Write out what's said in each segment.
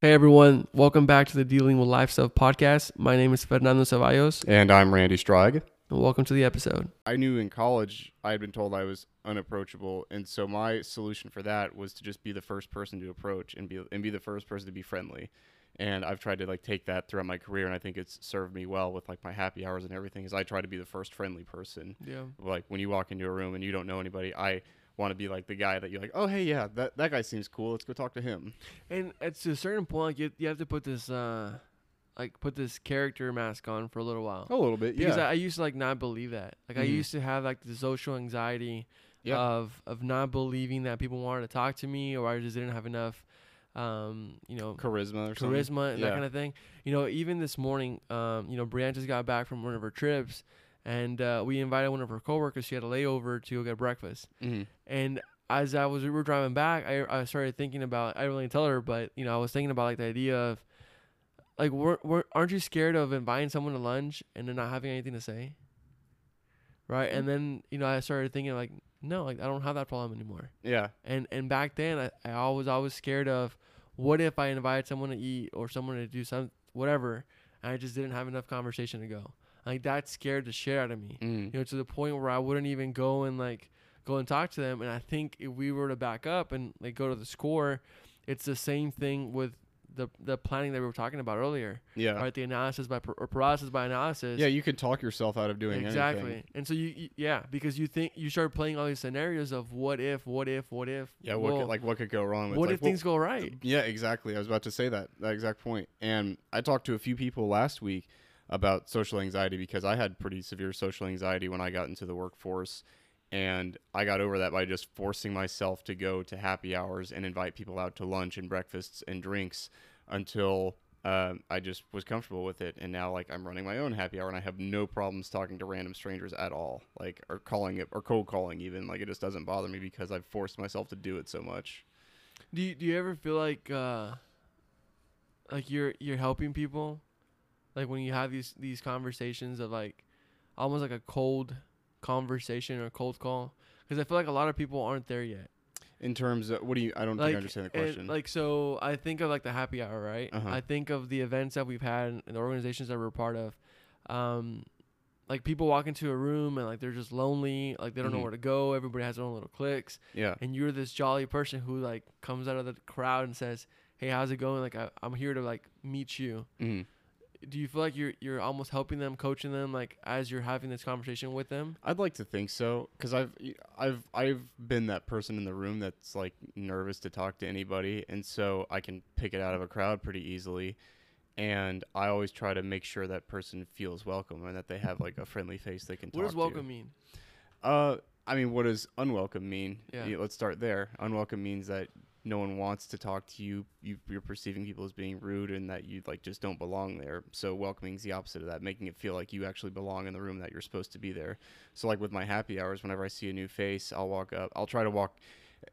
Hey everyone, welcome back to the Dealing with Life Stuff podcast. My name is Fernando Ceballos, And I'm Randy Strag. and welcome to the episode. I knew in college I had been told I was unapproachable, and so my solution for that was to just be the first person to approach and be and be the first person to be friendly. And I've tried to like take that throughout my career, and I think it's served me well with like my happy hours and everything. Is I try to be the first friendly person. Yeah. Like when you walk into a room and you don't know anybody, I want to be like the guy that you're like, oh hey yeah, that that guy seems cool. Let's go talk to him. And at a certain point, you, you have to put this, uh, like put this character mask on for a little while. A little bit, because yeah. I, I used to like not believe that. Like I Mhm. used to have like the social anxiety Yeah. of of not believing that people wanted to talk to me, or I just didn't have enough, um, you know, charisma or something. charisma and that Yeah. kind of thing. You know, even this morning, um, you know, Brianne just got back from one of her trips, and uh, we invited one of her coworkers. She had a layover to go get breakfast, Mhm. and as I was we were driving back, I I started thinking about. I didn't really tell her, but you know, I was thinking about like the idea of, like, we're, we're, aren't you scared of inviting someone to lunch and then not having anything to say? Right, and then you know, I started thinking like, no, like I don't have that problem anymore. Yeah. And and back then, I, I always always scared of what if I invited someone to eat or someone to do some whatever, and I just didn't have enough conversation to go. Like that scared the shit out of me. Mm. You know, to the point where I wouldn't even go and like go and talk to them. And I think if we were to back up and like go to the score, it's the same thing with the the planning that we were talking about earlier, Yeah. right? The analysis by or paralysis by analysis. Yeah, you can talk yourself out of doing exactly. anything. And so you, you yeah because you think you start playing all these scenarios of what if, what if, what if. Yeah, what well, could, like what could go wrong? With, what like, if well, things go right? Yeah, exactly. I was about to say that that exact point. And I talked to a few people last week about social anxiety because I had pretty severe social anxiety when I got into the workforce. And I got over that by just forcing myself to go to happy hours and invite people out to lunch and breakfasts and drinks until um, I just was comfortable with it. And now, like, I'm running my own happy hour and I have no problems talking to random strangers at all. Like, or calling it, or cold calling even. Like, it just doesn't bother me because I've forced myself to do it so much. Do you, do you ever feel like uh like you're you're helping people? Like when you have these these conversations of like almost like a cold conversation or cold call because I feel like a lot of people aren't there yet. In terms of what do you? I don't think I understand the question. like so I think of like the happy hour, right? Uh-huh. I think of the events that we've had and the organizations that we're part of. Um like people walk into a room and like they're just lonely, like they don't know Mhm. where to go. Everybody has their own little cliques. yeah, and you're this jolly person who like comes out of the crowd and says, "Hey, how's it going? Like I, I'm here to like meet you." hmm Do you feel like you're you're almost helping them, coaching them, like as you're having this conversation with them? I'd like to think so because I've I've I've been that person in the room that's like nervous to talk to anybody, and so I can pick it out of a crowd pretty easily. And I always try to make sure that person feels welcome and that they have like a friendly face they can. What does to. welcome mean? Uh, I mean, what does unwelcome mean? Yeah. Yeah, let's start there. Unwelcome means that no one wants to talk to you. you. You're perceiving people as being rude and that you like just don't belong there. So welcoming is the opposite of that, making it feel like you actually belong in the room that you're supposed to be there. So like with my happy hours, whenever I see a new face, I'll walk up. I'll try to walk.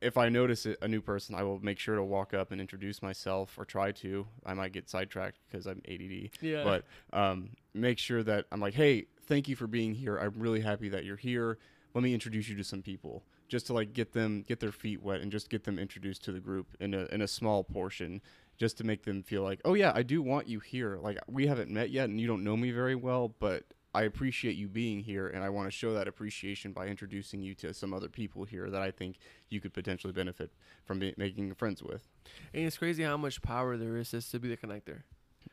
If I notice a a new person, I will make sure to walk up and introduce myself or try to. I might get sidetracked because I'm ADD Yeah. but um, make sure that I'm like, hey, thank you for being here. I'm really happy that you're here. Let me introduce you to some people, just to like get them get their feet wet and just get them introduced to the group in a in a small portion, just to make them feel like, oh yeah, I do want you here. Like we haven't met yet, and you don't know me very well, but I appreciate you being here, and I want to show that appreciation by introducing you to some other people here that I think you could potentially benefit from be- making friends with. and it's crazy how much power there is just to be the connector.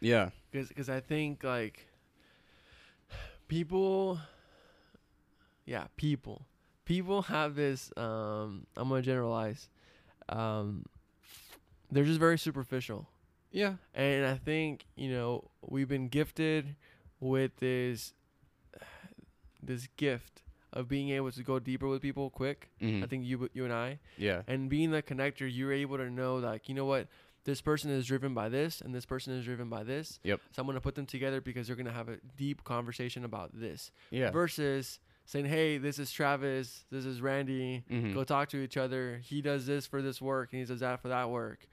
Yeah. Because I think like people, yeah, people, people have this. Um, I'm gonna generalize. Um, they're just very superficial. Yeah. And I think, you know, we've been gifted with this this gift of being able to go deeper with people quick. Mhm. I think you you and I Yeah. and being the connector, you're able to know like, you know what, this person is driven by this and this person is driven by this. Yep. So I'm going to put them together because they're going to have a deep conversation about this Yeah. versus saying, "Hey, this is Travis, this is Randy. Mhm. Go talk to each other. He does this for this work and he does that for that work."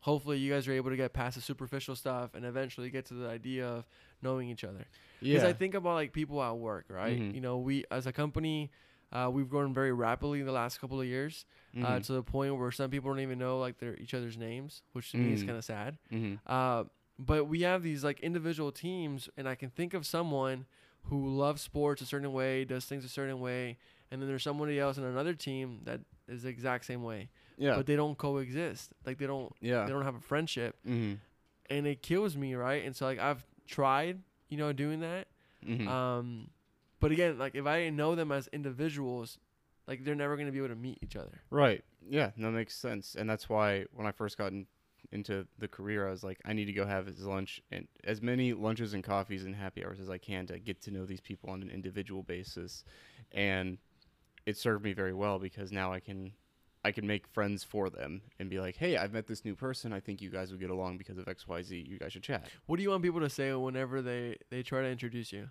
Hopefully, you guys are able to get past the superficial stuff and eventually get to the idea of knowing each other. Because Yeah. I think about like people at work, right? Mhm. You know, we as a company, Uh, we've grown very rapidly in the last couple of years, uh, Mhm. to the point where some people don't even know like their each other's names, which to me is Mm. kind of sad. Mhm. Uh, but we have these like individual teams, and I can think of someone who loves sports a certain way, does things a certain way, and then there's somebody else in another team that is the exact same way, Yeah. but they don't coexist. Like they don't yeah. they don't have a friendship, Mhm. and it kills me, right? And so like I've tried, you know, doing that. Mhm. Um, but again, like if I didn't know them as individuals, like they're never gonna be able to meet each other. Right. Yeah, that makes sense. And that's why when I first got in, into the career, I was like, I need to go have his lunch and as many lunches and coffees and happy hours as I can to get to know these people on an individual basis. And it served me very well because now I can I can make friends for them and be like, "Hey, I've met this new person. I think you guys would get along because of XYZ. You guys should chat." What do you want people to say whenever they they try to introduce you?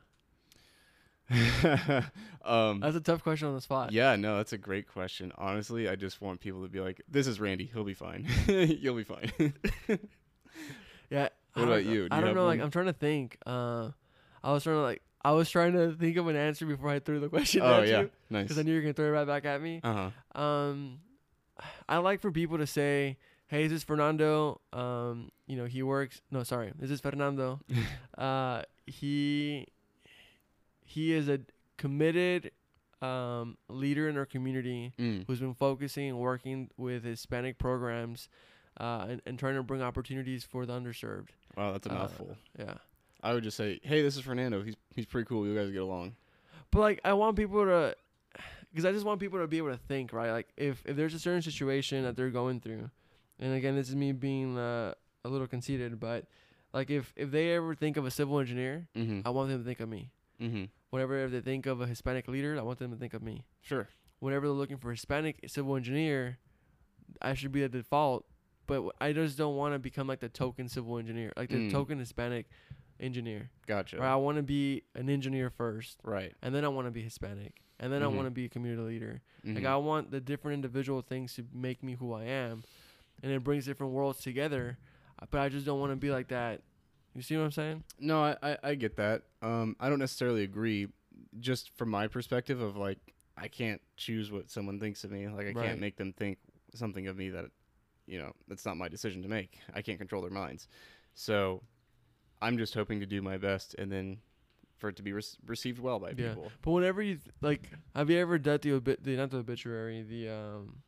um That's a tough question on the spot. Yeah, no, that's a great question. Honestly, I just want people to be like, "This is Randy. He'll be fine. You'll be fine." Yeah. What about know- you? Do I you don't know. Like? I'm trying to think. Uh, I was trying to like I was trying to think of an answer before I threw the question oh at yeah, you nice. because I knew you were gonna throw it right back at me. Uh huh. Um, I like for people to say, "Hey, this is Fernando. Um, you know, he works. No, sorry, this is Fernando. uh, he he is a committed um leader in our community Mm. who's been focusing and working with Hispanic programs, uh, and, and trying to bring opportunities for the underserved. Wow, that's a Uh, mouthful. Yeah. I would just say, "Hey, this is Fernando. He's he's pretty cool. You guys get along." But like, I want people to, because I just want people to be able to think, right? Like, if if there's a certain situation that they're going through, and again, this is me being uh, a little conceited, but like, if if they ever think of a civil engineer, Mm-hmm. I want them to think of me. mm-hmm. Whenever they think of a Hispanic leader, I want them to think of me. Sure. Whenever they're looking for a Hispanic civil engineer, I should be the default. But I just don't want to become like the token civil engineer, like the Mm. token Hispanic engineer. Gotcha. Right? I want to be an engineer first, Right. and then I want to be Hispanic, and then I Mhm. want to be a community leader. Like Mhm. I want the different individual things to make me who I am, and it brings different worlds together. uh, But I just don't want to be like that. You see what I'm saying? No, I, I, I get that. Um, I don't necessarily agree. Just from my perspective of like, I can't choose what someone thinks of me. Like, I Right. can't make them think something of me that, you know, that's not my decision to make. I can't control their minds. So, I'm just hoping to do my best, and then for it to be rec- received well by Yeah. people. But whenever you th- like, have you ever done the obit the not the obituary the um,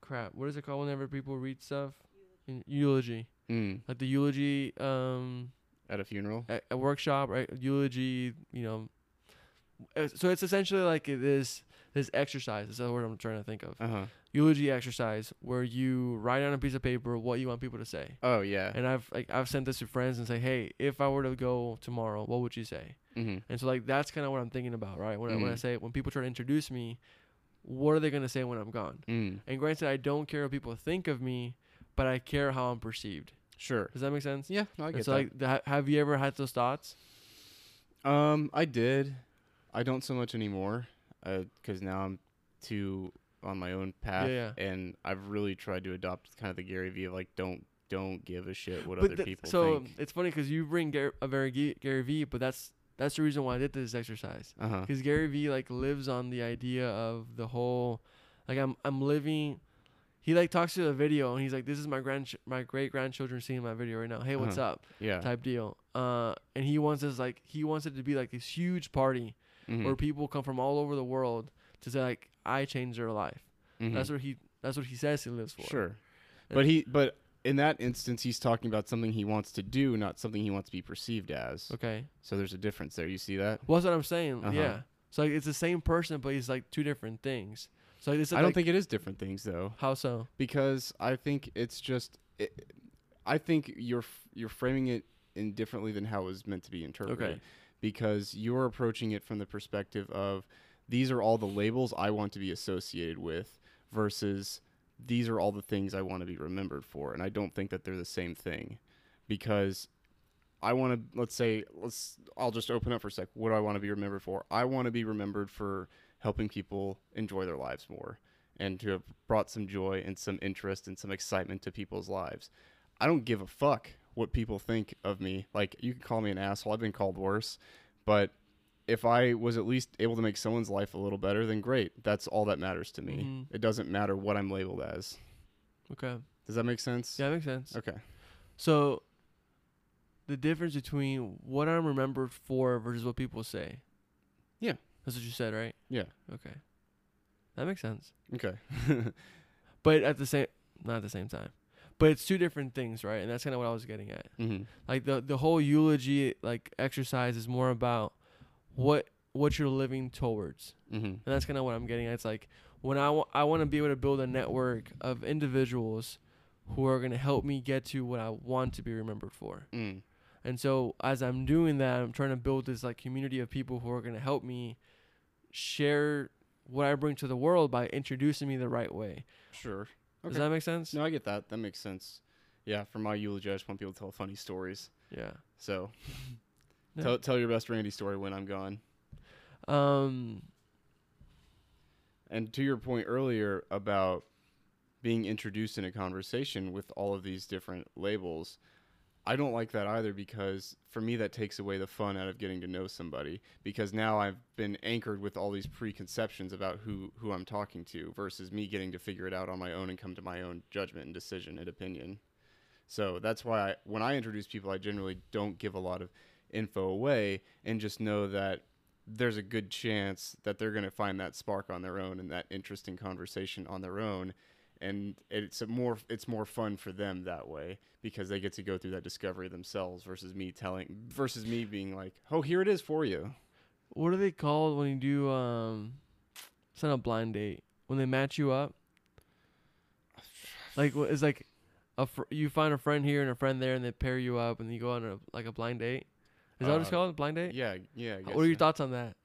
crap? What is it called? Whenever people read stuff, In- eulogy, Mm. like the eulogy um At a funeral. a, a workshop, right? Eulogy, you know. uh, So it's essentially like this this exercise. Is the word I'm trying to think of. Uh huh. eulogy exercise where you write on a piece of paper what you want people to say. Oh yeah. And I've like I've sent this to friends and say, hey, if I were to go tomorrow, what would you say? mm-hmm. And so like that's kind of what I'm thinking about, right? When I, when I Mhm. say when people try to introduce me, what are they gonna say when I'm gone? Mm. And granted, I don't care what people think of me, but I care how I'm perceived. Sure. Does that make sense? Yeah. No, I get so that. like, th- have you ever had those thoughts? Um, I did. I don't so much anymore, because now I'm too on my own path, Yeah, and I've really tried to adopt kind of the Gary Vee of like don't don't give a shit what But other th- people so think. it's funny because you bring Gar- a very G- Gary Vee, but that's that's the reason why I did this exercise. Uh because Gary Vee like lives on the idea of the whole, like I'm I'm living. He like talks to the video and he's like, "This is my grand my great grandchildren seeing my video right now. Hey, what's Uh-huh. up?" Yeah. Type deal. Uh, and he wants us like he wants it to be like this huge party Mhm. where people come from all over the world to say like I changed their life. Mhm. That's what he that's what he says he lives for. Sure. And- But he but in that instance he's talking about something he wants to do, not something he wants to be perceived as. Okay. So there's a difference there. You see that? Well, that's what I'm saying. Uh-huh. Yeah. So like, it's the same person, but he's like two different things. So it's I like, don't think it is different things though. how so. because I think it's just it, I think you're you're framing it indifferently than how it was meant to be interpreted. Okay. Because you're approaching it from the perspective of these are all the labels I want to be associated with versus these are all the things I want to be remembered for and I don't think that they're the same thing because I want to let's say let's I'll just open up for a sec. What do I want to be remembered for? I want to be remembered for helping people enjoy their lives more and to have brought some joy and some interest and some excitement to people's lives. I don't give a fuck what people think of me. Like you can call me an asshole. I've been called worse, but if I was at least able to make someone's life a little better, then great. That's all that matters to me. Mhm. It doesn't matter what I'm labeled as. Okay. Does that make sense? Yeah, that makes sense. Okay. So, the difference between what I'm remembered for versus what people say. Yeah. That's what you said, right? Yeah. Okay. That makes sense. Okay. But at the same, not at the same time. But it's two different things, right? And that's kind of what I was getting at. mm-hmm. Like the the whole eulogy like exercise is more about what what you're living towards. Mm-hmm. And that's kind of what I'm getting at. It's like when I, I want to be able to build a network of individuals who are going to help me get to what I want to be remembered for. Mm. And so as I'm doing that, I'm trying to build this like community of people who are going to help me share what I bring to the world by introducing me the right way. Sure. Does that make sense? No, I get that. That makes sense. Yeah, for my eulogy, I just want people to tell funny stories. Yeah. So, Yeah. tell tell your best Randy story when I'm gone. Um And to your point earlier about being introduced in a conversation with all of these different labels, I don't like that either because for me that takes away the fun out of getting to know somebody because now I've been anchored with all these preconceptions about who who I'm talking to versus me getting to figure it out on my own and come to my own judgment and decision and opinion. So that's why I, when I introduce people I generally don't give a lot of info away and just know that there's a good chance that they're going to find that spark on their own and that interesting conversation on their own and it's a more it's more fun for them that way because they get to go through that discovery themselves versus me telling versus me being like oh here it is for you. What are they called when you do um it's not a blind date? When they match you up? Like it's like a fr- you find a friend here and a friend there and they pair you up and you go on a like a blind date? Is that what it's Uh, called blind date? yeah yeah I what are your so. thoughts on that